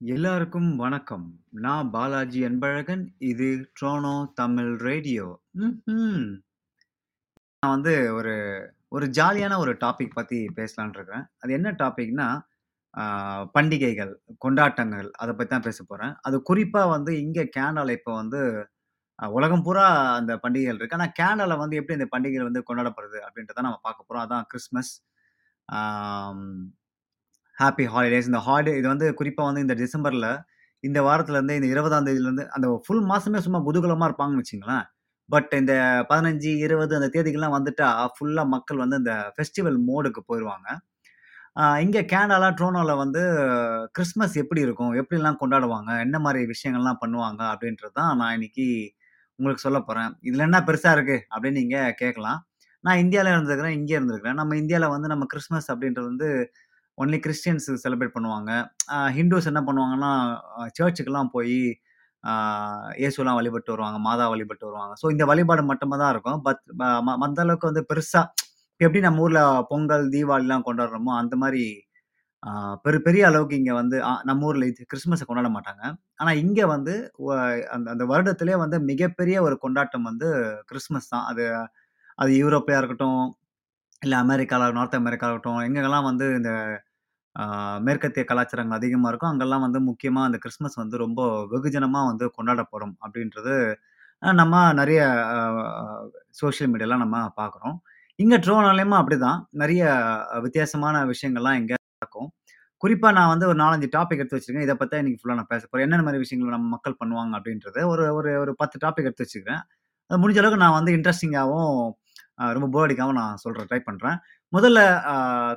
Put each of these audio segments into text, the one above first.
எல்லாருக்கும் வணக்கம். நான் பாலாஜி அன்பழகன். இது ட்ரோனோ தமிழ் ரேடியோ. ம்ஹ்ம். நான் வந்து ஒரு ஒரு ஜாலியான ஒரு டாபிக் பத்தி பேசலான்ட்டு இருக்கிறேன். அது என்ன டாபிக்னா, ஆ பண்டிகைகள், கொண்டாட்டங்கள் அத பத்தி தான் பேச போறேன். அது குறிப்பா வந்து இங்க கேனடால இப்ப வந்து அ உலகம் பூரா அந்த பண்டிகைகள் இருக்கு. ஆனா கேனடால வந்து எப்படி இந்த பண்டிகைகள் வந்து கொண்டாடப்படுது அப்படின்றத நம்ம பார்க்க போறோம். அதான் கிறிஸ்மஸ். ஆம். Happy holidays. இந்த ஹாலிடே இது வந்து குறிப்பாக வந்து இந்த டிசம்பரில் இந்த வாரத்துலேருந்து இந்த இருபதாம் தேதியிலேருந்து அந்த ஃபுல் மாதமே சும்மா புதுகலமாக இருப்பாங்கன்னு வச்சுங்களேன் பட் இந்த 15, 20 அந்த தேதிக்கெல்லாம் வந்துட்டா, ஃபுல்லாக மக்கள் வந்து இந்த ஃபெஸ்டிவல் மோடுக்கு போயிடுவாங்க இங்கே இங்க கேனடால, வந்து கிறிஸ்மஸ் எப்படி இருக்கும்? எப்படிலாம் கொண்டாடுவாங்க? என்ன மாதிரி விஷயங்கள்லாம் பண்ணுவாங்க? அப்படின்றது தான் நான் இன்னைக்கு உங்களுக்கு சொல்ல போகிறேன் இதில் என்ன பெருசாக இருக்குது அப்படின்னு நீங்கள் கேட்கலாம். நான் இந்தியாவில் இருந்திருக்கிறேன், இங்கே இருந்திருக்கிறேன். நம்ம இந்தியாவில் வந்து நம்ம கிறிஸ்மஸ் அப்படின்றது வந்து ஒன்லி கிறிஸ்டியன்ஸ் செலிப்ரேட் பண்ணுவாங்க. ஹிந்துஸ் என்ன பண்ணுவாங்கன்னா, சர்ச்சுக்கெல்லாம் சர்ச்சுக்குலாம் இயேசுலாம் வழிபட்டு வருவாங்க. மாதா வழிபட்டு வருவாங்க. ஸோ இந்த வழிபாடு மட்டுமா தான் இருக்கும். பட் ம ம அளவுக்கு வந்து பெருசாக எப்படி நம்ம ஊரில் பொங்கல், தீபாவளிலாம் கொண்டாடுறோமோ, அந்த மாதிரி பெரு பெரிய அளவுக்கு இங்கே வந்து நம்ம ஊரில் இது கிறிஸ்மஸை கொண்டாட மாட்டாங்க. ஆனால் இங்கே வந்து அந்த அந்த வருடத்திலேயே வந்து மிகப்பெரிய ஒரு கொண்டாட்டம் வந்து கிறிஸ்மஸ் தான். அது அது யூரோப்லயா இருக்கட்டும், இல்லை அமெரிக்காவில் நார்த் அமெரிக்கா இருக்கட்டும், எங்கெல்லாம் வந்து இந்த மேற்கத்திய கலாச்சாரங்கள் அதிகமாக இருக்கும் அங்கெல்லாம் வந்து முக்கியமாக அந்த கிறிஸ்மஸ் வந்து ரொம்ப வெகுஜனமாக வந்து கொண்டாடப்படும் அப்படின்றது நம்ம நிறைய சோஷியல் மீடியாலாம் நம்ம பார்க்குறோம். இங்க அப்படி அப்படிதான். நிறைய வித்தியாசமான விஷயங்கள்லாம் இங்கே நடக்கும். குறிப்பாக நான் வந்து ஒரு 4, 5 டாபிக் எடுத்து வச்சிருக்கேன். இதை பற்றி இன்றைக்கி ஃபுல்லாக நான் பேச போகிறேன் என்னென்ன மாதிரி விஷயங்கள் நம்ம மக்கள் பண்ணுவாங்க அப்படின்றது ஒரு ஒரு ஒரு 10 டாபிக் எடுத்து வச்சுக்கிறேன் அது முடிஞ்ச அளவுக்கு நான் வந்து இன்ட்ரெஸ்டிங்காகவும் ரொம்ப போர் அடிக்காமல் நான் சொல்கிறேன் ட்ரை பண்ணுறேன் முதல்ல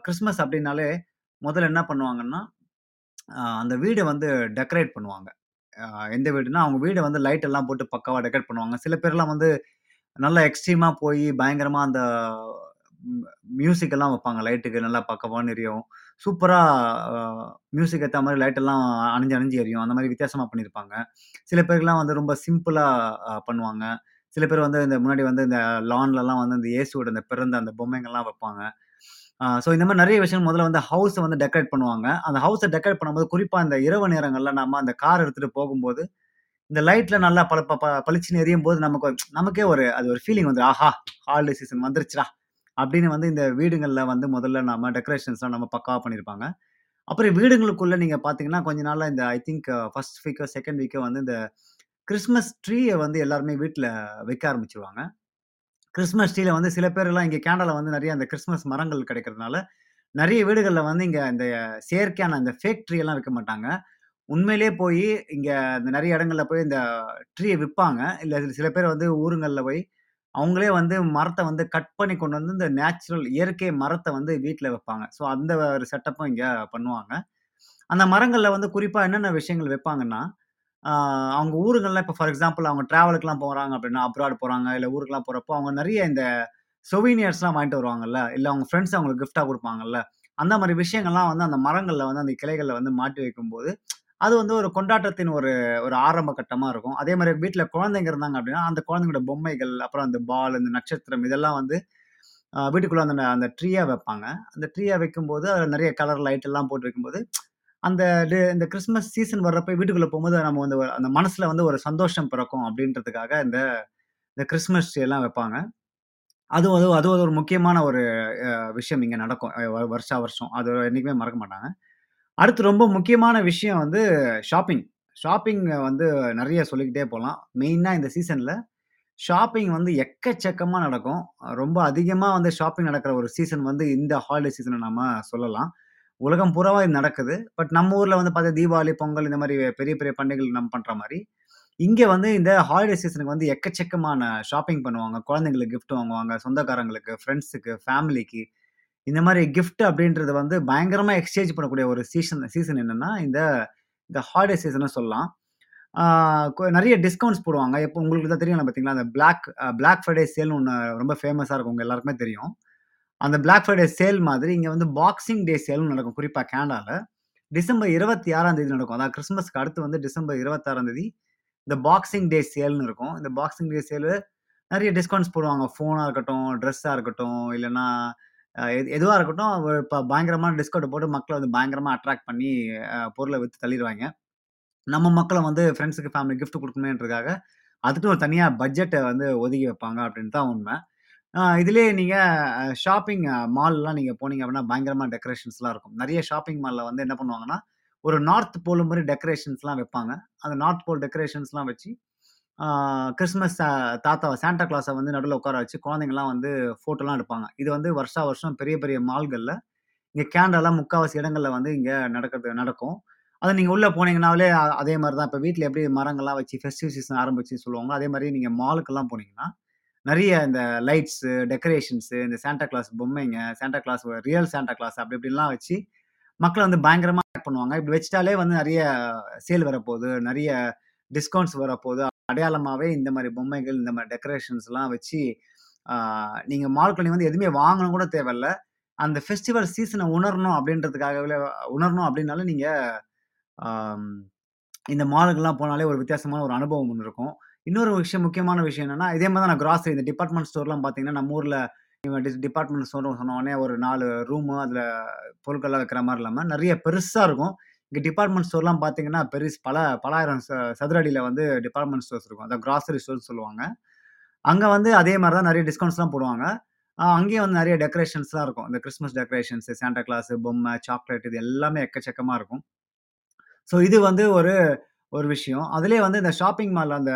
கிறிஸ்மஸ் அப்படின்னாலே, முதல்ல என்ன பண்ணுவாங்கன்னா, அந்த வீடை வந்து டெக்கரேட் பண்ணுவாங்க. எந்த வீடுனா அவங்க வீடை வந்து லைட் எல்லாம் போட்டு பக்காவாக டெக்கரேட் பண்ணுவாங்க. சில பேர்லாம் வந்து நல்லா எக்ஸ்ட்ரீமாக போய் பயங்கரமாக அந்த மியூசிக் எல்லாம் வைப்பாங்க. லைட்டுக்கு நல்லா பக்காவான்னு எரியும். சூப்பராக மியூசிக் ஏற்ற மாதிரி லைட் எல்லாம் அணிஞ்சு அணிஞ்சு எரியும். அந்த மாதிரி வித்தியாசமாக பண்ணியிருப்பாங்க. சில பேருக்குலாம் வந்து ரொம்ப சிம்பிளாக பண்ணுவாங்க. சில பேர் வந்து இந்த முன்னாடி வந்து இந்த லான்லலாம் வந்து இந்த இயேசுவோட இந்த பிறந்த அந்த பொம்மைங்கள்லாம் வைப்பாங்க. ஸோ இந்த மாதிரி நிறைய விஷயம் முதல்ல வந்து ஹவுஸை வந்து டெக்கரேட் பண்ணுவாங்க. அந்த ஹவுஸை டெக்கரேட் பண்ணும்போது குறிப்பாக இந்த இரவு நேரங்களில் நம்ம அந்த கார் எடுத்துகிட்டு போகும்போது, இந்த லைட்டில் நல்லா பள ப ப பளிச்சுன்னு எரியும்போது நமக்கு நமக்கே ஒரு அது ஒரு ஃபீலிங் வந்துரும். ஆஹா! ஹாலிடே சீசன் வந்துருச்சுடா! அப்படின்னு வந்து இந்த வீடுங்களில் வந்து முதல்ல நம்ம டெக்கரேஷன்ஸ்லாம் நம்ம பக்காவாக பண்ணியிருப்பாங்க. அப்புறம் வீடுங்களுக்குள்ளே நீங்கள் பார்த்தீங்கன்னா, கொஞ்ச நாளில் இந்த ஐ திங்க் ஃபர்ஸ்ட் வீக்கோ, செகண்ட் வீக்கோ வந்து இந்த கிறிஸ்மஸ் ட்ரீயை வந்து எல்லாருமே வீட்டில் வைக்க ஆரம்பிச்சுருவாங்க. கிறிஸ்மஸ் ட்ரீல வந்து சில பேர்லாம் இங்கே கேனடால வந்து நிறைய அந்த கிறிஸ்மஸ் மரங்கள் கிடைக்கிறதுனால, நிறைய வீடுகளில் வந்து இங்கே இந்த செயற்கையான அந்த ஃபேக் ட்ரீ எல்லாம் வைக்க மாட்டாங்க. உண்மையிலேயே போய் இங்கே இந்த நிறைய இடங்கள்ல போய் இந்த ட்ரீயை விற்பாங்க இல்லை சில பேர் வந்து ஊருங்களில் போய் அவங்களே வந்து மரத்தை வந்து கட் பண்ணி கொண்டு வந்து இந்த நேச்சுரல் இயற்கை மரத்தை வந்து வீட்டில் வைப்பாங்க. ஸோ அந்த ஒரு செட்டப்பும் இங்கே பண்ணுவாங்க. அந்த மரங்களில் வந்து குறிப்பாக என்னென்ன விஷயங்கள் வைப்பாங்கன்னா, அவங்க ஊருங்கள்லாம் இப்போ ஃபார் எக்ஸாம்பிள் அவங்க ட்ராவலுக்குலாம் போகிறாங்க அப்படின்னா, அப்ராட் போகிறாங்க இல்லை ஊருக்குலாம் போகிறப்போ அவங்க நிறைய இந்த சொவினியர்ஸ்லாம் வாங்கிட்டு வருவாங்கல்ல, இல்லை அவங்க ஃப்ரெண்ட்ஸ் அவங்களுக்கு கிஃப்டாக கொடுப்பாங்கல்ல அந்த மாதிரி விஷயங்கள்லாம் வந்து அந்த மரங்களில் வந்து அந்த கிளைகளில் வந்து மாட்டி வைக்கும்போது, அது வந்து ஒரு கொண்டாட்டத்தின் ஒரு ஒரு ஆரம்ப கட்டமாக இருக்கும். அதே மாதிரி வீட்டில் குழந்தைங்க இருந்தாங்க அப்படின்னா, அந்த குழந்தைங்களோட பொம்மைகள், அப்புறம் அந்த பால், இந்த நட்சத்திரம் இதெல்லாம் வந்து வீட்டுக்குள்ளே அந்த அந்த ட்ரீயாக வைப்பாங்க. அந்த ட்ரீயாக வைக்கும்போது, அதில் நிறைய கலர் லைட் எல்லாம் போட்டு வைக்கும்போது, அந்த இந்த கிறிஸ்மஸ் சீசன் வர்றப்ப வீட்டுக்குள்ளே போகும்போது நம்ம வந்து ஒரு அந்த மனசில் வந்து ஒரு சந்தோஷம் பிறக்கும் அப்படின்றதுக்காக இந்த இந்த கிறிஸ்மஸ் ட்ரீ எல்லாம் வைப்பாங்க. அது அது அது ஒரு முக்கியமான ஒரு அ விஷயம் இங்க நடக்கும். அ வ வருஷா வருஷம். அது என்னைக்குமே மறக்க மாட்டாங்க. அடுத்து ரொம்ப முக்கியமான விஷயம் வந்து ஷாப்பிங். ஷாப்பிங் வந்து நெறைய சொல்லிக்கிட்டே போலாம். மெயினா இந்த சீசன்ல ஷாப்பிங் வந்து எக்கச்சக்கமா நடக்கும். ரொம்ப அதிகமா வந்து ஷாப்பிங் நடக்கிற ஒரு சீசன் வந்து இந்த ஹாலிடே சீசன நம்ம சொல்லலாம். உலகம் பூராவாக இது நடக்குது. பட் நம்ம ஊரில் வந்து பார்த்தா தீபாவளி, பொங்கல் இந்த மாதிரி பெரிய பெரிய பண்டிகைகள் நம்ம பண்ணுற மாதிரி இங்கே வந்து இந்த ஹாலிடே சீசனுக்கு வந்து எக்கச்சக்கமான ஷாப்பிங் பண்ணுவாங்க. குழந்தைங்களுக்கு கிஃப்ட் வாங்குவாங்க. சொந்தக்காரங்களுக்கு, ஃப்ரெண்ட்ஸுக்கு ஃபேமிலிக்கு இந்த மாதிரி கிஃப்ட் அப்படின்றது வந்து பயங்கரமாக எக்ஸ்சேஞ்ச் பண்ணக்கூடிய ஒரு சீசன் சீசன் என்னென்னா இந்த இந்த ஹாலிடே சீசனை சொல்லலாம். நிறைய டிஸ்கவுண்ட்ஸ் போடுவாங்க. இப்போ உங்களுக்கு தான் தெரியும் பார்த்தீங்களா, அந்த பிளாக் பிளாக் ஃப்ரைடே சேல்னு ஒன்று ரொம்ப ஃபேமஸாக இருக்கும். உங்கள் எல்லாருக்குமே தெரியும். அந்த பிளாக் ஃப்ரைடே சேல் மாதிரி இங்கே வந்து பாக்ஸிங் டே சேல்னு நடக்கும். குறிப்பாக கேனடாவில் டிசம்பர் 26ஆம் தேதி நடக்கும். அதாவது கிறிஸ்மஸ்க்கு அடுத்து வந்து டிசம்பர் 26ஆம் தேதி இந்த பாக்ஸிங் டே சேல்னு இருக்கும். இந்த பாக்ஸிங் டே சேலு நிறைய டிஸ்கவுண்ட்ஸ் போடுவாங்க. ஃபோனாக இருக்கட்டும், ட்ரெஸ்ஸாக இருக்கட்டும், இல்லைன்னா எது எதுவாக இருக்கட்டும், இப்போ ப பயங்கரமான டிஸ்கவுண்ட் போட்டு மக்களை வந்து பயங்கரமாக அட்ராக்ட் பண்ணி பொருளை விற்று தள்ளிடுவாங்க நம்ம மக்களை வந்து ஃப்ரெண்ட்ஸுக்கு, ஃபேமிலி கிஃப்ட் கொடுக்கணுன்றதுக்காக அதுக்குன்னு ஒரு தனியாக பட்ஜெட்டை வந்து ஒதுக்கி வைப்பாங்க அப்படின்னு தான் உண்மை இதுலேயே இதுலயே நீங்க அ ஷாப்பிங் மால்லாம் நீங்க போனீங்க அப்படின்னா, பயங்கரமா டெக்கரேஷன்ஸ்லாம் இருக்கும். நெறைய ஷாப்பிங் மால்ல வந்து என்ன பண்ணுவாங்கன்னா, ஒரு நார்த் போல் மாரி டெக்கரேஷன்ஸ்லாம் வைப்பாங்க. அந்த நார்த் போல் டெக்கரேஷன்ஸ்லாம் வச்சு, ஆ கிறிஸ்மஸ் அ தாத்தாவ சாண்டா கிளாஸ வந்து நடுவுல உட்கார வச்சு, குழந்தைங்கலாம் வந்து ஃபோட்டோலாம் எடுப்பாங்க. இது வந்து வருஷா வருஷம் பெரிய பெரிய மால்கள்ல, இங்க கேனடால முக்காவாசி இடங்கள்ல வந்து இங்க நடக்கிறது நடக்கும். அதை நீங்க உள்ள போனீங்கன்னாலே அதே மாரி தான். இப்ப வீட்ல எப்படி மரங்கள்லாம் வச்சு ஃபெஸ்டிவ் சீசன் ஆரம்பிச்சு சொல்லுவாங்களோ, அதே மாரி நீங்க மாலுக்கெல்லாம் போனீங்கன்னா, நிறைய இந்த லைட்ஸு, டெக்கரேஷன்ஸு, இந்த Santa Claus பொம்மைங்க, Santa Claus real Santa Claus அப்படி இப்படிலாம் வச்சு, மக்களை வந்து பயங்கரமாக பண்ணுவாங்க. இப்படி வச்சுட்டாலே வந்து நிறைய சேல் வரப்போகுது நிறைய டிஸ்கவுண்ட்ஸ் வரப்போகுது அடையாளமாகவே இந்த மாதிரி பொம்மைகள், இந்த மாதிரி டெக்கரேஷன்ஸ்லாம் வச்சு, நீங்கள் நீங்க வந்து எதுவுமே வாங்கணும் கூட தேவையில்ல. அந்த ஃபெஸ்டிவல் சீசனை உணரணும் அப்படின்றதுக்காகவே உணரணும் அப்படின்னாலே நீங்கள் இந்த மாலுக்கெல்லாம் போனாலே ஒரு வித்தியாசமான ஒரு அனுபவம் ஒன்று இருக்கும். இன்னொரு விஷயம் முக்கியமான விஷயம் என்னன்னா, இதே மாதிரி தான் நான் கிராசரி இந்த டிபார்ட்மெண்ட் ஸ்டோர்லாம் பார்த்தீங்கன்னா, நம்ம ஊரில் இவன் டிஸ் டிபார்ட்மெண்ட் ஸ்டோர்னு சொன்னோடனே ஒரு நாலு ரூமு அதில் பொருட்கள்லாம் வைக்கிற மாதிரி இல்லாமல் நிறைய பெருசாக இருக்கும். இங்கே டிபார்ட்மெண்ட் ஸ்டோர்லாம் பார்த்தீங்கன்னா, பெருசு பல பலாயிரம் ச சதுர வந்து டிபார்ட்மெண்ட் ஸ்டோர்ஸ் இருக்கும். அதான் கிராசரி ஸ்டோர்ஸ் சொல்லுவாங்க. அங்கே வந்து அதே மாதிரி தான் நிறைய டிஸ்கவுண்ட்ஸ்லாம் போடுவாங்க. அங்கேயும் வந்து நிறைய டெக்கரேஷன்ஸ்லாம் இருக்கும். இந்த கிறிஸ்மஸ் டெக்கரேஷன்ஸ், சாண்டா கிளாஸ், பொம்மை, சாக்லேட் இது எல்லாமே எக்கச்சக்கமாக இருக்கும். ஸோ இது வந்து ஒரு ஒரு விஷயம். அதுலேயே வந்து இந்த ஷாப்பிங் மால் அந்த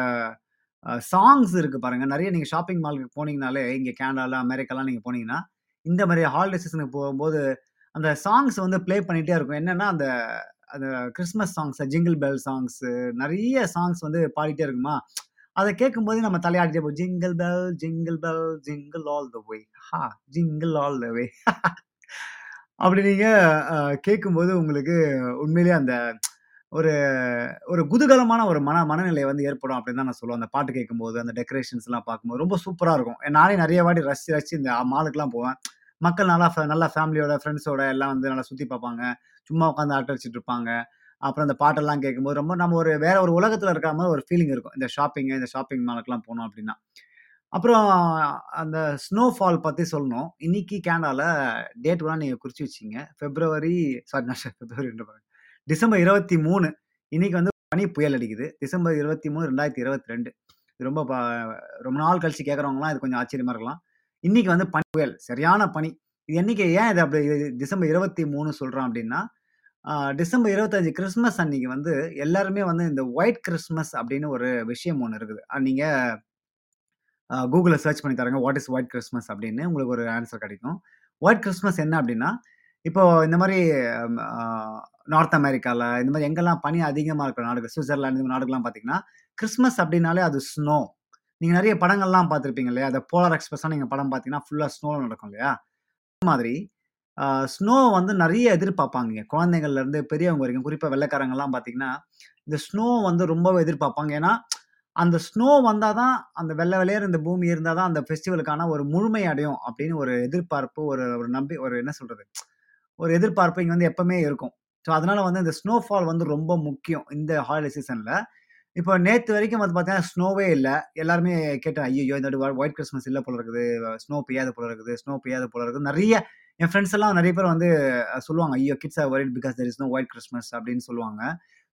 சாங்ஸ் இருக்கு பாருங்க. நிறைய நீங்க ஷாப்பிங் மாலுக்கு போனீங்கனாலே, இங்க கேனடால, அமெரிக்காலாம் நீங்க போனீங்கன்னா, இந்த மாதிரி ஹாலிடே சீசனுக்கு போகும்போது, அந்த சாங்ஸ் வந்து ப்ளே பண்ணிட்டே இருக்கும். என்னன்னா, அந்த அந்த Christmas songs, jingle bell songs நிறைய சாங்ஸ் வந்து பாடிட்டே இருக்குமா, அதை கேட்கும்போது நம்ம தலையாடிட்டே போவோம். Jingle bell, jingle bell, jingle all the way. ஹா! Jingle all the way. அப்படி நீங்க கேட்கும்போது உங்களுக்கு உண்மையிலேயே அந்த ஒரு ஒரு குதூகலமான ஒரு மன மனநிலை வந்து ஏற்படும் அப்படின்னு தான் நான் சொல்லுவேன். அந்த பாட்டு கேட்கும்போது, அந்த டெக்கரேஷன்ஸ்லாம் பார்க்கும்போது ரொம்ப சூப்பராக இருக்கும். நானே நிறைய வாட்டி ரசிச்சு, ரசிச்சு இந்த மாலுக்குலாம் போவேன். மக்கள் நல்லா நல்லா ஃபேமிலியோட, ஃப்ரெண்ட்ஸோட எல்லாம் வந்து நல்லா சுற்றி பார்ப்பாங்க. சும்மா உட்காந்து அரட்டை வச்சுட்டு இருப்பாங்க. அப்புறம் அந்த பாட்டெல்லாம் கேட்கும்போது ரொம்ப நம்ம ஒரு வேற ஒரு உலகத்தில் இருக்கிற மாதிரி ஒரு ஃபீலிங் இருக்கும். இந்த ஷாப்பிங்கு, இந்த ஷாப்பிங் மாலுக்குலாம் போனோம் அப்படின்னா. அப்புறம் அந்த ஸ்னோ ஃபால் சொல்லணும். இன்னைக்கு கேனடாவில் டேட் வேணா நீங்கள் குறிச்சு வச்சுக்கங்க. பிப்ரவரி சாரி நான் பிப்ரவரின்ற பாருங்க. டிசம்பர் 23 இன்னைக்கு வந்து பனி புயல் அடிக்குது. டிசம்பர் 23, 2022 இது ரொம்ப ரொம்ப நாள் கழிச்சு கேட்குறவங்களாம் இது கொஞ்சம் ஆச்சரியமாக இருக்கலாம். இன்னைக்கு வந்து பனி புயல். சரியான பனி. இது என்னைக்கு ஏன் இது அப்படி டிசம்பர் இருபத்தி மூணு சொல்கிறோம் அப்படின்னா, டிசம்பர் 25 கிறிஸ்மஸ் அன்னைக்கு வந்து எல்லாருமே வந்து இந்த ஒயிட் கிறிஸ்மஸ் அப்படின்னு ஒரு விஷயம் ஒன்று இருக்குது. நீங்கள் கூகுளில் சர்ச் பண்ணி தரங்க வாட் இஸ் ஒயிட் கிறிஸ்மஸ் அப்படின்னு உங்களுக்கு ஒரு ஆன்சர் கிடைக்கும். ஒயிட் கிறிஸ்மஸ் என்ன அப்படின்னா, இப்போ இந்த மாரி நார்த் அமெரிக்கால இந்த மாரி எங்கெல்லாம் பனி அதிகமா இருக்கிற நாடுகள், சுவிட்சர்லாந்து இந்த நாடுகள்லாம் பார்த்தீங்கன்னா, கிறிஸ்மஸ் அப்படின்னாலே அது ஸ்னோ. நீங்க நெறைய படங்கள்லாம் பார்த்திருப்பீங்க இல்லையா? அந்த போலார் எக்ஸ்பிரஸ்லாம் நீங்க படம் பார்த்தீங்கன்னா, ஃபுல்லா ஸ்னோல நடக்கும் இல்லையா? அந்த மாதிரி அ ஸ்னோ வந்து நெறைய எதிர்பார்ப்பாங்க இங்க. இருந்து பெரியவங்க வரைக்கும். குறிப்பா வெள்ளைக்காரங்கலாம் பார்த்தீங்கன்னா, இந்த ஸ்னோ வந்து ரொம்பவே எதிர்பார்ப்பாங்க. ஏன்னா, அந்த ஸ்னோ வந்தா தான் அந்த வெள்ள வெளேர்ன்னு இந்த பூமி இருந்தா தான் அந்த ஃபெஸ்டிவலுக்கான ஒரு முழுமை அடையும் அப்படின்னு ஒரு எதிர்பார்ப்பு, ஒரு ஒரு நம்பி ஒரு என்ன சொல்றது? ஒரு எதிர்பார்ப்பு இங்கே வந்து எப்பவுமே இருக்கும். ஸோ அதனால வந்து இந்த ஸ்னோ ஃபால் வந்து ரொம்ப முக்கியம். இந்த ஹாலிடே சீசனில் இப்போ நேற்று வரைக்கும் வந்து பார்த்தீங்கன்னா, ஸ்னோவே இல்லை எல்லாருமே கேட்டேன். ஐயோ இந்த ஒயிட் கிறிஸ்மஸ் இல்லை போல இருக்குது. ஸ்னோ பெய்யாத போல இருக்குது. ஸ்னோ பெய்யாத போல இருக்குது. நிறைய என் ஃப்ரெண்ட்ஸ் எல்லாம் நிறைய பேர் வந்து சொல்லுவாங்க. ஐயோ! Kids are worried because there is no white Christmas அப்படின்னு சொல்லுவாங்க.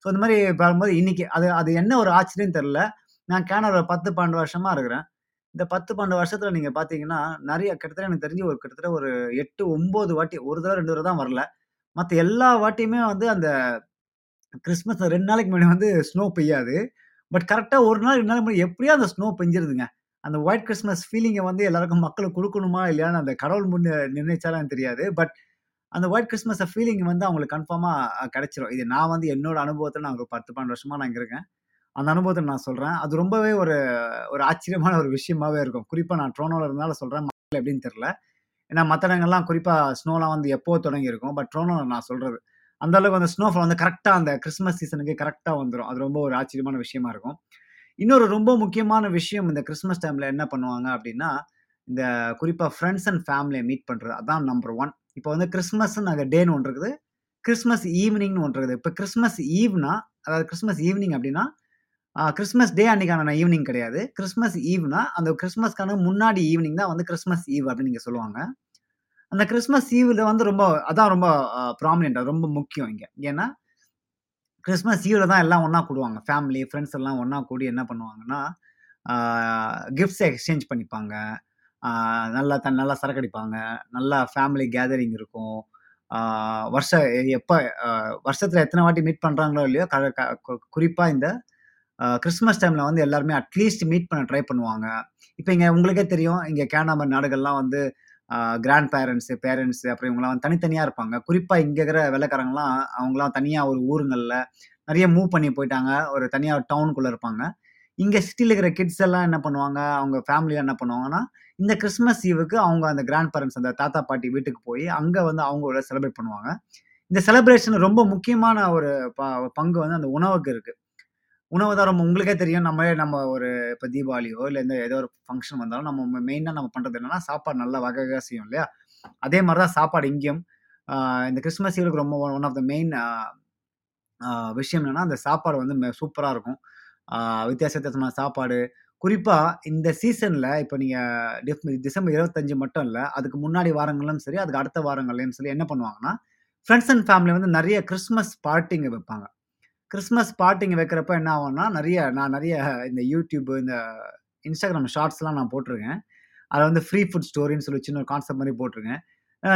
ஸோ இந்த மாதிரி பார்க்கும்போது இன்னைக்கு அது அது என்ன ஒரு ஆச்சரியம்னு தெரில நான் கேனடால 10, 12 வருஷமா இருக்கிறேன். இந்த 10, 12 வருஷத்துல நீங்க பார்த்தீங்கன்னா, நெறைய கிட்டத்தட்ட எனக்கு தெரிஞ்சு ஒரு கிட்டத்தட்ட ஒரு 8, 9 வாட்டி 1 தடவ, 2 தடவ தான் வரல. மத்த எல்லா வாட்டியுமே வந்து அந்த கிறிஸ்மஸ் 2 நாளைக்கு முன்னாடி வந்து ஸ்னோ பெய்யாது. பட் கரெக்ட்டா 1 நாள், 2 நாளைக்கு முன்னாடி எப்படியோ அந்த ஸ்னோ பெஞ்சிருதுங்க. அந்த ஒயிட் கிறிஸ்மஸ் ஃபீலிங்க வந்து எல்லாருக்கும் மக்களுக்கு குடுக்கணுமா? இல்லையான்னு அந்த கடவுள் முன் நிர்ணயிச்சாரான்னு தெரியாது. பட் அந்த ஒயிட் கிறிஸ்மஸ் ஃபீலிங் வந்து அவங்களுக்கு கன்ஃபார்மா அ கிடைச்சிரும். இது நான் வந்து என்னோட அனுபவத்துல நான் ஒரு 10, 12 வருஷமா நான் இங்க இருக்கேன். அந்த அனுபவத்தை நான் சொல்கிறேன் அது ரொம்பவே ஒரு ஒரு ஆச்சரியமான ஒரு விஷயமாவே இருக்கும். குறிப்பாக நான் ட்ரோனோவில் இருந்தனால சொல்கிறேன் மக்கள் எப்படின்னு தெரில ஏன்னா மற்ற இடங்கள்லாம் குறிப்பாக ஸ்னோலாம் வந்து எப்போ தொடங்கியிருக்கும். பட் ட்ரோனோவில் நான் சொல்கிறது அந்த அளவுக்கு அந்த ஸ்னோஃபால் வந்து கரெக்டாக அந்த கிறிஸ்மஸ் சீசனுக்கு கரெக்டாக வந்துடும் அது ரொம்ப ஒரு ஆச்சரியமான விஷயமா இருக்கும். இன்னொரு ரொம்ப முக்கியமான விஷயம் இந்த கிறிஸ்மஸ் டைமில் என்ன பண்ணுவாங்க அப்படின்னா, இந்த குறிப்பாக ஃப்ரெண்ட்ஸ் அண்ட் ஃபேமிலியை மீட் பண்ணுறது அதான் நம்பர் ஒன் இப்போ வந்து கிறிஸ்மஸ்ன்னு நாங்கள் டேன்னு ஒன்று இருக்குது. கிறிஸ்மஸ் ஈவினிங்னு ஒன்று இருக்குது. இப்போ கிறிஸ்மஸ் ஈவ்னா, அதாவது கிறிஸ்மஸ் ஈவினிங் அப்படின்னா, கிறிஸ்மஸ் டே அன்னைக்கான ஈவினிங் கிடையாது. கிறிஸ்மஸ் ஈவ்னா, அந்த கிறிஸ்மஸ்க்கான முன்னாடி ஈவினிங் தான் வந்து கிறிஸ்மஸ் ஈவ் அப்படின்னு நீங்கள் சொல்லுவாங்க. அந்த கிறிஸ்மஸ் ஈவில் வந்து ரொம்ப அதான் ரொம்ப அ ரொம்ப முக்கியம் இங்கே ஏன்னா கிறிஸ்மஸ் ஈவில் தான் எல்லாம் ஒன்றா கூடுவாங்க. ஃபேமிலி, ஃப்ரெண்ட்ஸ் எல்லாம் ஒன்றா கூடி என்ன பண்ணுவாங்கன்னா, கிஃப்ட்ஸை எக்ஸ்சேஞ்ச் பண்ணிப்பாங்க. நல்லா த நல்லா சரக்கடிப்பாங்க நல்லா ஃபேமிலி கேதரிங் இருக்கும். வருஷ வருஷம் வருஷத்தில் எத்தனை வாட்டி மீட் பண்ணுறாங்களோ இல்லையோ, க குறிப்பாக இந்த கிறிஸ்மஸ் டைமில் வந்து எல்லாருமே அட்லீஸ்ட் மீட் பண்ண ட்ரை பண்ணுவாங்க. இப்போ இங்கே உங்களுக்கே தெரியும், இங்கே கேனாமர் நாடுகள்லாம் வந்து கிராண்ட் பேரண்ட்ஸு பேரண்ட்ஸு அப்புறம் இவங்கலாம் வந்து தனித்தனியாக இருப்பாங்க. குறிப்பாக இங்கே இருக்கிற வெள்ளக்காரங்களாம் அவங்களாம் தனியாக ஒரு ஊருங்களில் நிறைய மூவ் பண்ணி போயிட்டாங்க. ஒரு தனியாக டவுனுக்குள்ளே இருப்பாங்க. இங்கே சிட்டியில் இருக்கிற கிட்ஸ் எல்லாம் என்ன பண்ணுவாங்க, அவங்க ஃபேமிலியாக என்ன பண்ணுவாங்கன்னா, இந்த கிறிஸ்மஸ் ஈவுக்கு அவங்க அந்த கிராண்ட் பேரண்ட்ஸ் அந்த தாத்தா, பாட்டி வீட்டுக்கு போய் அங்கே வந்து அவங்களோட செலிப்ரேட் பண்ணுவாங்க. இந்த செலிப்ரேஷன் ரொம்ப முக்கியமான ஒரு ப பங்கு வந்து அந்த உணவுக்கு இருக்குது உணவு தான் ரொம்ப உங்களுக்கே தெரியும். நம்மளே நம்ம ஒரு இப்போ தீபாவளியோ, இல்லை இந்த ஏதோ ஒரு ஃபங்க்ஷன் வந்தாலும் நம்ம மெயினாக நம்ம பண்ணுறது என்னென்னா சாப்பாடு நல்லா வகை வகை செய்யும் இல்லையா? அதே மாதிரி தான் சாப்பாடு இங்கேயும். இந்த கிறிஸ்மஸ் ஈவுக்கு ரொம்ப ஒன் ஆஃப் த மெயின் விஷயம் என்னென்னா அந்த சாப்பாடு வந்து மெ இருக்கும். வித்தியாச வித்தியாசமான சாப்பாடு. குறிப்பாக இந்த சீசனில் இப்போ நீங்கள் டிஃப் டிசம்பர் 25 மட்டும் இல்லை அதுக்கு முன்னாடி வாரங்களும் சரி, அதுக்கு அடுத்த வாரங்கள்லையும் சரி என்ன பண்ணுவாங்கன்னா, ஃப்ரெண்ட்ஸ் அண்ட் ஃபேமிலி வந்து நிறைய கிறிஸ்மஸ் பார்ட்டிங்க வைப்பாங்க. கிறிஸ்மஸ் பார்ட்டிங்க வைக்கிறப்ப என்ன ஆகும்னா, நிறைய நான் நிறைய இந்த யூடியூப் இந்த இன்ஸ்டாகிராம் ஷார்ட்ஸ்லாம் நான் போட்டிருக்கேன் அதில் வந்து ஃப்ரீ ஃபுட் ஸ்டோரின்னு சொல்லி சின்ன ஒரு கான்செப்ட் மாதிரி போட்டிருக்கேன்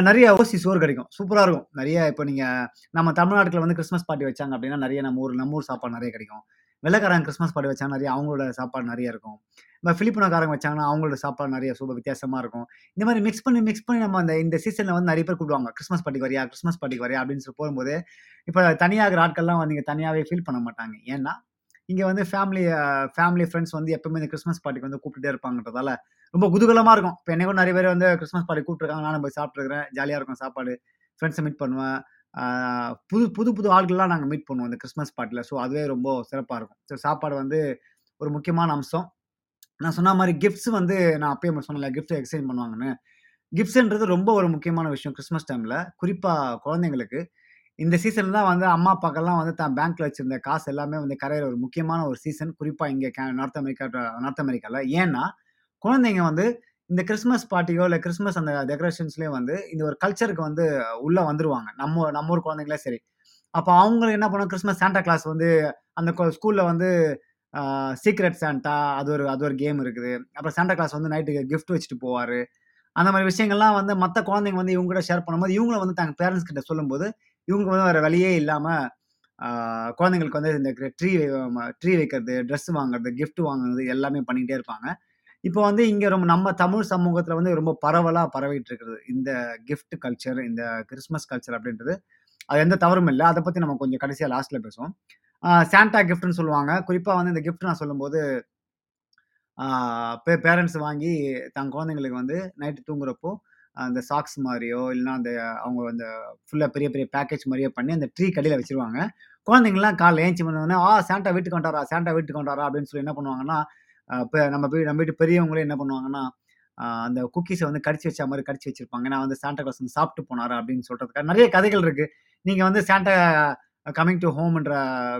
நிறைய ஓசி சோறு கிடைக்கும். சூப்பராக இருக்கும். நிறைய இப்போ நீங்கள் நம்ம தமிழ்நாட்டில் வந்து கிறிஸ்மஸ் பார்ட்டி வச்சாங்க அப்படின்னா நிறைய நம்ம ஊர் நம்ம ஊர் சாப்பாடு நிறைய கிடைக்கும். வெள்ளக்காரங்க கிறிஸ்மஸ் பாட்டு வச்சாங்கன்னா, நிறைய அவங்களோட சாப்பாடு நிறைய இருக்கும். இப்போ பிலிப்பினோக்காரங்க வச்சாங்கன்னா, அவங்களோட சாப்பாடு நிறைய சூப்பர் வித்தியாசமாக இருக்கும். இந்த மாதிரி மிக்ஸ் பண்ணி, மிக்ஸ் பண்ணி நம்ம அந்த இந்த சீசனில் வந்து நிறைய பேர் கூப்பிடுவாங்க. கிறிஸ்மஸ் பாட்டிக்கு வரையா கிறிஸ்மஸ் பாட்டிக்கு வரையா அப்படின்னு சொல்லி போகும்போது, இப்போ தனியாக இருக்கிற ஆட்கள்லாம் வந்து இங்கே தனியாகவே ஃபீல் பண்ண மாட்டாங்க. ஏன்னா, இங்கே வந்து ஃபேமிலி ஃபேமிலி, ஃப்ரெண்ட்ஸ் வந்து எப்பவுமே இந்த கிறிஸ்மஸ் பார்ட்டிக்கு வந்து கூப்பிட்டுட்டே இருப்பாங்கன்றதால, ரொம்ப குதூகலமாக இருக்கும். இப்போ என்னைக்கும் கூட பேர் வந்து கிறிஸ்மஸ் பாட்டி கூப்பிட்டுருக்காங்க. நானும் போய் சாப்பிட்ருக்கிறேன் ஜாலியாக இருக்கும் சாப்பாடு. ஃப்ரெண்ட்ஸை மீட் பண்ணுவேன். புது புது புது ஆள்கள்லாம் நாங்கள் மீட் பண்ணுவோம் இந்த கிறிஸ்மஸ் பார்ட்டில. ஸோ அதுவே ரொம்ப சிறப்பாக இருக்கும். ஸோ சாப்பாடு வந்து ஒரு முக்கியமான அம்சம். நான் சொன்ன மாதிரி கிஃப்ட்ஸ் வந்து நான் அப்பயே சொன்னல கிஃப்ட் எக்ஸ்சேஞ்ச் பண்ணுவாங்கன்னு. கிஃப்ட்ஸ்ன்றது ரொம்ப ஒரு முக்கியமான விஷயம் கிறிஸ்மஸ் டைமில் குறிப்பாக குழந்தைங்களுக்கு. இந்த சீசன் தான் வந்து அம்மா, அப்பாக்கெல்லாம் வந்து தான் பேங்க்கில் வச்சுருந்த காசு எல்லாமே வந்து கரையிற ஒரு முக்கியமான ஒரு சீசன். குறிப்பாக இங்கே கே நார்த் அமெரிக்கா நார்த் அமெரிக்காவில் ஏன்னா, குழந்தைங்க வந்து இந்த கிறிஸ்மஸ் பார்ட்டியோ, இல்லை கிறிஸ்மஸ் அந்த டெக்கரேஷன்ஸ்லயோ வந்து இந்த ஒரு கல்ச்சருக்கு வந்து உள்ளே வந்துருவாங்க. நம்ம நம்ம ஊர் குழந்தைங்களே சரி. அப்போ அவங்களுக்கு என்ன பண்ணுவோம் கிறிஸ்மஸ் சாண்டா கிளாஸ் வந்து அந்த ஸ்கூலில் வந்து சீக்ரெட் சாண்டா அது ஒரு அது ஒரு கேம் இருக்குது. அப்புறம் சாண்டா கிளாஸ் வந்து நைட்டுக்கு கிஃப்ட் வச்சுட்டு போவார் அந்த மாதிரி விஷயங்கள்லாம் வந்து மற்ற குழந்தைங்க வந்து இவங்க கூட ஷேர் பண்ணும்போது, இவங்களும் வந்து தங்க பேரண்ட்ஸ் கிட்ட சொல்லும்போது, இவங்க வந்து வேறு வழியே இல்லாமல் குழந்தைங்களுக்கு வந்து இந்த ட்ரீ ட்ரீ வைக்கிறது, ட்ரெஸ் வாங்குறது, கிஃப்ட் வாங்குறது எல்லாமே பண்ணிக்கிட்டே இருப்பாங்க. இப்போ வந்து இங்கே ரொம்ப நம்ம தமிழ் சமூகத்தில் வந்து ரொம்ப பரவலாக பரவிட்டு இருக்குது. இந்த கிஃப்ட் கல்ச்சர், இந்த கிறிஸ்மஸ் கல்ச்சர் அப்படின்றது. அது எந்த தவறும் இல்லை அதை பற்றி நம்ம கொஞ்சம் கடைசியாக லாஸ்ட்டில் பேசுவோம். சாண்டா கிஃப்ட்னு சொல்லுவாங்க. குறிப்பாக வந்து இந்த கிஃப்ட் நான் சொல்லும்போது பே பேரண்ட்ஸ் வாங்கி தன் குழந்தைங்களுக்கு வந்து நைட்டு தூங்குறப்போ, அந்த சாக்ஸ் மாதிரியோ இல்லைன்னா அந்த அவங்க அந்த ஃபுல்லாக பெரிய பெரிய பேக்கேஜ் மாதிரியோ பண்ணி அந்த ட்ரீ கடையில் வச்சுருவாங்க. குழந்தைங்கலாம் காலைல ஏஞ்சி வந்தோனே, "ஆ சாண்டா வீட்டுக்கு வந்துட்டாரா, சாண்டா வீட்டுக்கு வந்துட்டாரா" அப்படின்னு சொல்லி என்ன பண்ணுவாங்கன்னா, இப்போ நம்ம போய் நம்ம வீட்டு பெரியவங்களே என்ன பண்ணுவாங்கன்னா, அந்த குக்கீஸை வந்து கடிச்சு வச்சா மாதிரி கடிச்சு வச்சிருப்பாங்க. நான் வந்து சாண்டா கிளாஸ் வந்து சாப்பிட்டு போனாரு அப்படின்னு சொல்றதுக்காக நிறைய கதைகள் இருக்கு. நீங்க வந்து சாண்டா கமிங் டூ ஹோம்ன்ற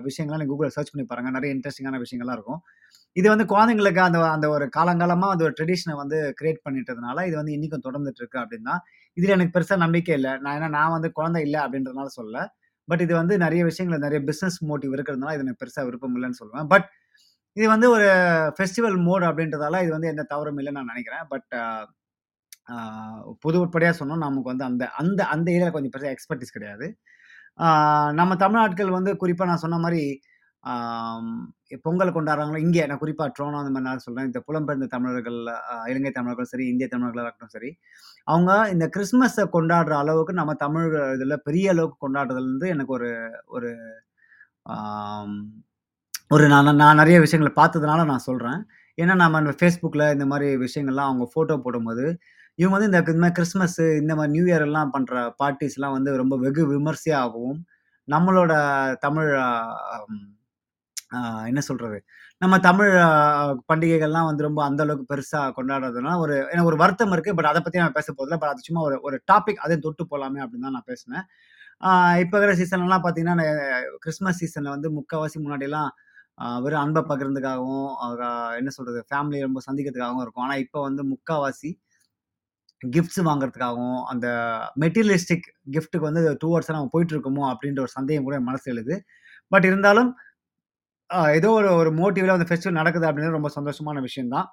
விஷயங்கள்லாம் நீங்க சர்ச் பண்ணி பாருங்க. நிறைய இன்ட்ரெஸ்டிங்கான விஷயங்கள்லாம் இருக்கும். இது வந்து குழந்தைங்களுக்கு அந்த அந்த ஒரு காலங்காலமா அந்த ஒரு ட்ரெடிஷனை வந்து கிரியேட் பண்ணிட்டதுனால, இது வந்து இன்னைக்கும் தொடர்ந்துட்டு இருக்கு அப்படின்னா இதுல எனக்கு பெருசா நம்பிக்கை இல்லை நான் ஏன்னா நான் வந்து குழந்தை இல்லை அப்படின்றதுனால சொல்ல பட் இது வந்து நிறைய விஷயங்கள் நிறைய பிசினஸ் மோட்டிவ் இருக்கிறதுனால, இது எனக்கு பெருசா விருப்பம் இல்லைன்னு சொல்லுவேன். பட் இது வந்து ஒரு ஃபெஸ்டிவல் மோட் அப்படின்றதால, இது வந்து எந்த தவறும் இல்லைன்னு நான் நினைக்கிறேன் பட் ஆ பொது உருப்படியா நமக்கு வந்து அந்த அந்த அந்த ஏரியாவில் கொஞ்சம் பெருசாக எக்ஸ்பர்டிஸ் கிடையாது. நம்ம தமிழ்நாட்கள் வந்து குறிப்பாக நான் சொன்ன மாதிரி பொங்கல் கொண்டாடுறாங்களோ இங்கே நான் குறிப்பாக ட்ரோனோ அந்த மாதிரி நான் சொல்றேன். இந்த புலம்பெயர்ந்த தமிழர்கள், இலங்கை தமிழர்களும் சரி, இந்திய தமிழர்களாக இருக்கட்டும் சரி, அவங்க இந்த கிறிஸ்மஸை கொண்டாடுற அளவுக்கு நம்ம தமிழ் இதில் பெரிய அளவுக்கு கொண்டாடுறதுலேருந்து எனக்கு ஒரு ஒரு ஒரு நான் நான் நிறைய விஷயங்கள பார்த்ததுனால நான் சொல்கிறேன் ஏன்னா நம்ம அந்த ஃபேஸ்புக்கில் இந்த மாதிரி விஷயங்கள்லாம் அவங்க ஃபோட்டோ போடும்போது, இவங்க வந்து இந்த இந்த கிறிஸ்மஸ்ஸு கிறிஸ்மஸ் இந்த மாதிரி நியூ இயர் எல்லாம் பண்ணுற பார்ட்டிஸ்லாம் வந்து ரொம்ப வெகு விமர்சையாகவும், நம்மளோட தமிழ் என்ன சொல்கிறது நம்ம தமிழ் பண்டிகைகள்லாம் வந்து ரொம்ப அந்த அளவுக்கு பெருசா கொண்டாடுறதுனால ஒரு எனக்கு ஒரு வருத்தம் இருக்குது பட் அதை பற்றி நான் பேச போதில்லை பட் அது சும்மா ஒரு ஒரு டாபிக் அதையும் தொட்டு போலாமே அப்படின்னு தான் நான் பேசினேன். இப்போ இருக்கிற சீசன்லலாம் பார்த்தீங்கன்னா, கிறிஸ்மஸ் சீசனில் வந்து முக்கால்வாசி முன்னாடிலாம் வெறும் அன்பை பகிர்ந்துக்காகவும், என்ன சொல்றது? ஃபேமிலியை ரொம்ப சந்திக்கிறதுக்காகவும் இருக்கும். ஆனால் இப்போ வந்து முக்காவாசி கிஃப்ட்ஸ் வாங்குறதுக்காகவும், அந்த மெட்டீரியலிஸ்டிக் கிஃப்ட்டுக்கு வந்து டுவர்ட்ஸா நம்ம போயிட்டு இருக்கோமோ அப்படின்ற ஒரு சந்தேகம் கூட என் மனசு எழுது. பட் இருந்தாலும் ஏதோ ஒரு ஒரு மோட்டிவ்ல அந்த ஃபெஸ்டிவல் நடக்குது அப்படின்றது ரொம்ப சந்தோஷமான விஷயம் தான்.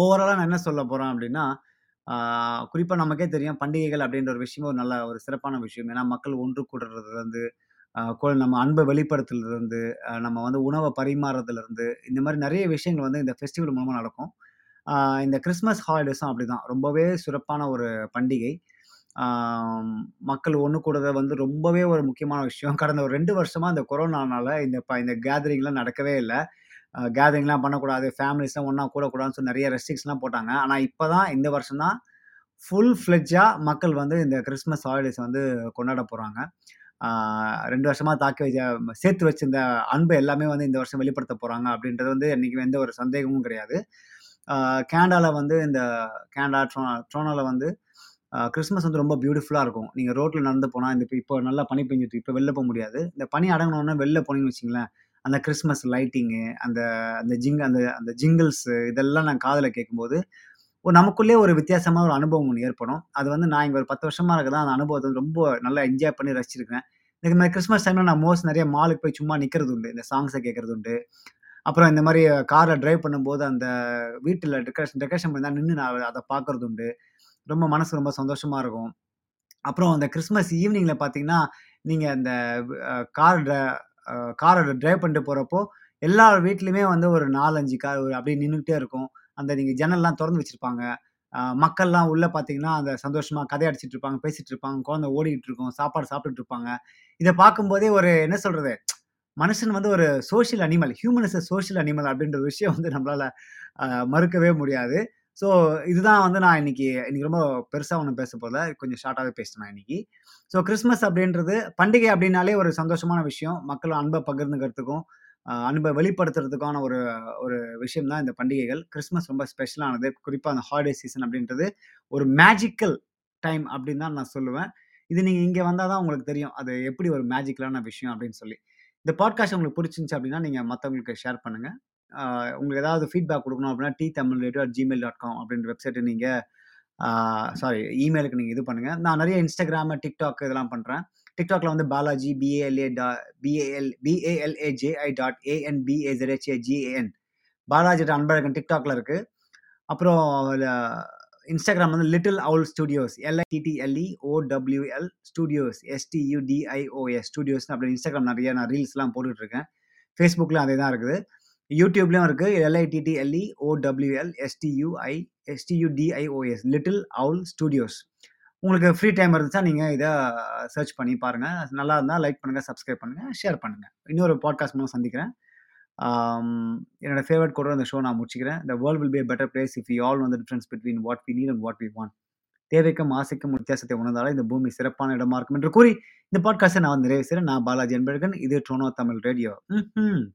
ஓவராலாக நான் என்ன சொல்ல போகிறேன் அப்படின்னா, குறிப்பாக நமக்கே தெரியும் பண்டிகைகள் அப்படின்ற ஒரு விஷயம் ஒரு நல்ல ஒரு சிறப்பான விஷயம். ஏன்னா மக்கள் ஒன்று கூடுறதுலேருந்து நம்ம அன்பை வெளிப்படுத்துறதுலருந்து, நம்ம வந்து உணவை பரிமாறுறதுலேருந்து இந்த மாதிரி நிறைய விஷயங்கள் வந்து இந்த ஃபெஸ்டிவல் மூலமாக நடக்கும். இந்த கிறிஸ்மஸ் ஹாலிடேஸும் அப்படிதான். ரொம்பவே சிறப்பான ஒரு பண்டிகை. மக்கள் ஒன்று கூடுறது வந்து ரொம்பவே ஒரு முக்கியமான விஷயம். கடந்த ஒரு ரெண்டு வருஷமாக இந்த கொரோனானால இந்த ப இந்த கேதரிங்லாம் நடக்கவே இல்லை கேதரிங்லாம் பண்ணக்கூடாது, ஃபேமிலிஸ்லாம் ஒன்றா கூடக்கூடாதுன்னு சொல்லி நிறைய ரெஸ்ட்ரிக்ஷன்லாம் போட்டாங்க. ஆனால் இப்போ தான் இந்த வருஷம் தான் ஃபுல் ஃப்ளெட்ஜாக மக்கள் வந்து இந்த கிறிஸ்மஸ் ஹாலிடேஸ் வந்து கொண்டாட போகிறாங்க ரெண்டு வருஷமாக தாக்கி வச்ச சேர்த்து வச்சிருந்த அன்பு எல்லாமே வந்து இந்த வருஷம் வெளிப்படுத்த போகிறாங்க அப்படின்றது வந்து இன்றைக்கி எந்த ஒரு சந்தேகமும் கிடையாது. கேனடாவில் வந்து இந்த கேனடா, ட்ரோ ட்ரோனோவில் வந்து கிறிஸ்மஸ் வந்து ரொம்ப பியூட்டிஃபுல்லாக இருக்கும். நீங்கள் ரோட்டில் நடந்து போனால் இந்த இப்போ நல்லா பனி பெஞ்சிட்டு இப்போ வெளில போக முடியாது. இந்த பனி அடங்குனோனே வெளில போனீங்கன்னு வச்சிங்களேன் அந்த கிறிஸ்மஸ் லைட்டிங்கு, அந்த அந்த ஜிங் அந்த அந்த ஜிங்கிள்ஸு இதெல்லாம் நான் காதில் கேட்கும்போது, ஒரு நமக்குள்ளேயே ஒரு வித்தியாசமான ஒரு அனுபவம் ஒன்று ஏற்படும். அது வந்து நான் இங்கே ஒரு 10 வருஷமா இருக்கிறேன். அந்த அனுபவத்தை வந்து ரொம்ப நல்லா என்ஜாய் பண்ணி ரசிச்சிருக்கேன். இந்த மாதிரி கிறிஸ்மஸ் டைம்ல நான் மோஸ்ட் நிறைய மாலுக்கு போய் சும்மா நிற்கிறது உண்டு. இந்த சாங்ஸை கேட்கறது உண்டு. அப்புறம் இந்த மாதிரி காரில் டிரைவ் பண்ணும்போது அந்த வீட்டில் டெக்கரேஷன் டெக்கரேஷன் பண்ணால் நின்று நான் அதை பார்க்கறது உண்டு. ரொம்ப மனசு ரொம்ப சந்தோஷமாக இருக்கும். அப்புறம் அந்த கிறிஸ்மஸ் ஈவினிங்கில் பார்த்தீங்கன்னா, நீங்கள் அந்த கார் ட டிரைவ் பண்ணிட்டு போகிறப்போ எல்லா வீட்லேயுமே வந்து ஒரு 4, 5 கார் அப்படியே நின்றுக்கிட்டே இருக்கும். அந்த நீங்கள் ஜன்னல்லாம் திறந்து வச்சுருப்பாங்க மக்கள்லாம் உள்ளே பார்த்தீங்கன்னா, அந்த சந்தோஷமாக கதை அடிச்சிட்டு இருப்பாங்க, பேசிகிட்டு இருப்பாங்க. குழந்தை ஓடிக்கிட்டு இருக்கும். சாப்பாடு சாப்பிட்டுட்டு இருப்பாங்க. இதை பார்க்கும்போதே ஒரு என்ன சொல்கிறது மனுஷன் வந்து ஒரு social animal. Human is a animal அப்படின்ற ஒரு விஷயம் வந்து நம்மளால மறுக்கவே முடியாது. ஸோ இதுதான் வந்து நான் இன்னைக்கு இன்னைக்கு ரொம்ப பெருசாக ஒன்றும் பேச போகல கொஞ்சம் ஷார்ட்டாகவே பேசினேன் இன்னைக்கு. ஸோ கிறிஸ்மஸ் அப்படின்றது பண்டிகை அப்படின்னாலே ஒரு சந்தோஷமான விஷயம். மக்களும் அன்பை பகிர்ந்துக்கிறதுக்கும், அ வெளிப்படுத்துறதுக்கான ஒரு ஒரு விஷயம் தான் இந்த பண்டிகைகள். கிறிஸ்மஸ் ரொம்ப ஸ்பெஷலானது. குறிப்பாக அந்த ஹாலிடே சீசன் அப்படின்றது ஒரு மேஜிக்கல் டைம் அப்படின்னு தான் நான் சொல்லுவேன். இது நீங்கள் இங்கே வந்தால் தான் உங்களுக்கு தெரியும். அது எப்படி ஒரு மேஜிக்கலான விஷயம் அப்படின்னு சொல்லி. இந்த பாட்காஸ்ட் உங்களுக்கு பிடிச்சிருந்துச்சு அப்படின்னா, நீங்கள் மற்றவங்களுக்கு ஷேர் பண்ணுங்க. உங்களுக்கு ஏதாவது ஃபீட்பேக் கொடுக்கணும் அப்படின்னா, T Tamil radio Gmail dot com அப்படின்ற வெப்சைட்டை நீங்கள் சாரி இமெயிலுக்கு நீங்கள் இது பண்ணுங்கள் நான் நிறைய இன்ஸ்டாகிராமு டிக்டாக் இதெல்லாம் பண்ணுறேன் டிக்டாக்ல வந்து பாலாஜி பிஏஎல்ஏ டா B A L J I dot A N B A Z A G A N Balaji Anbazhagan டிக்டாக்ல இருக்கு. அப்புறம் இன்ஸ்டாகிராம் வந்து லிட்டில் அவுல் ஸ்டுடியோஸ் எல்ஐடிஎல்இ ஓடபிள்யூஎல் ஸ்டுடியோஸ் எஸ்டியூடிஐஓஎஸ் ஸ்டுடியோஸ் அப்படி இன்ஸ்டாகிராம் நிறைய நான் ரீல்ஸ்லாம் போட்டுட்டு இருக்கேன் ஃபேஸ்புக்கில் அதே தான் இருக்குது யூடியூப்லேயும் இருக்குது எல்ஐடிடிஎல்இ ஓடபிள்யூஎல் எஸ்டியூஐ எஸ்டியூடிஐஓஎஸ் லிட்டில் அவுல் ஸ்டுடியோஸ் உங்களுக்கு ஃப்ரீ டைம் இருந்துச்சா, நீங்கள் இதை சர்ச் பண்ணி பாருங்கள் நல்லா இருந்தால் லைக் பண்ணுங்கள் சப்ஸ்கிரைப் பண்ணுங்கள் ஷேர் பண்ணுங்கள் இன்னொரு பாட்காஸ்ட் மூலம் சந்திக்கிறேன். என்னோடய என்னோட கூட அந்த ஷோ நான் முடிச்சுக்கிறேன். "The world will be a better place if you all know the difference between what we need and what we want." தேவைக்கும், ஆசைக்கும் வித்தியாசத்தை உணர்ந்தாலே இந்த பூமி சிறப்பான இடமா இருக்கும் என்று கூறி, இந்த பாட்காஸ்ட்டை நான் வந்து நிறைவு நான் பாலாஜி அன்பழகன். இது ட்ரோனோ தமிழ் ரேடியோ. ம்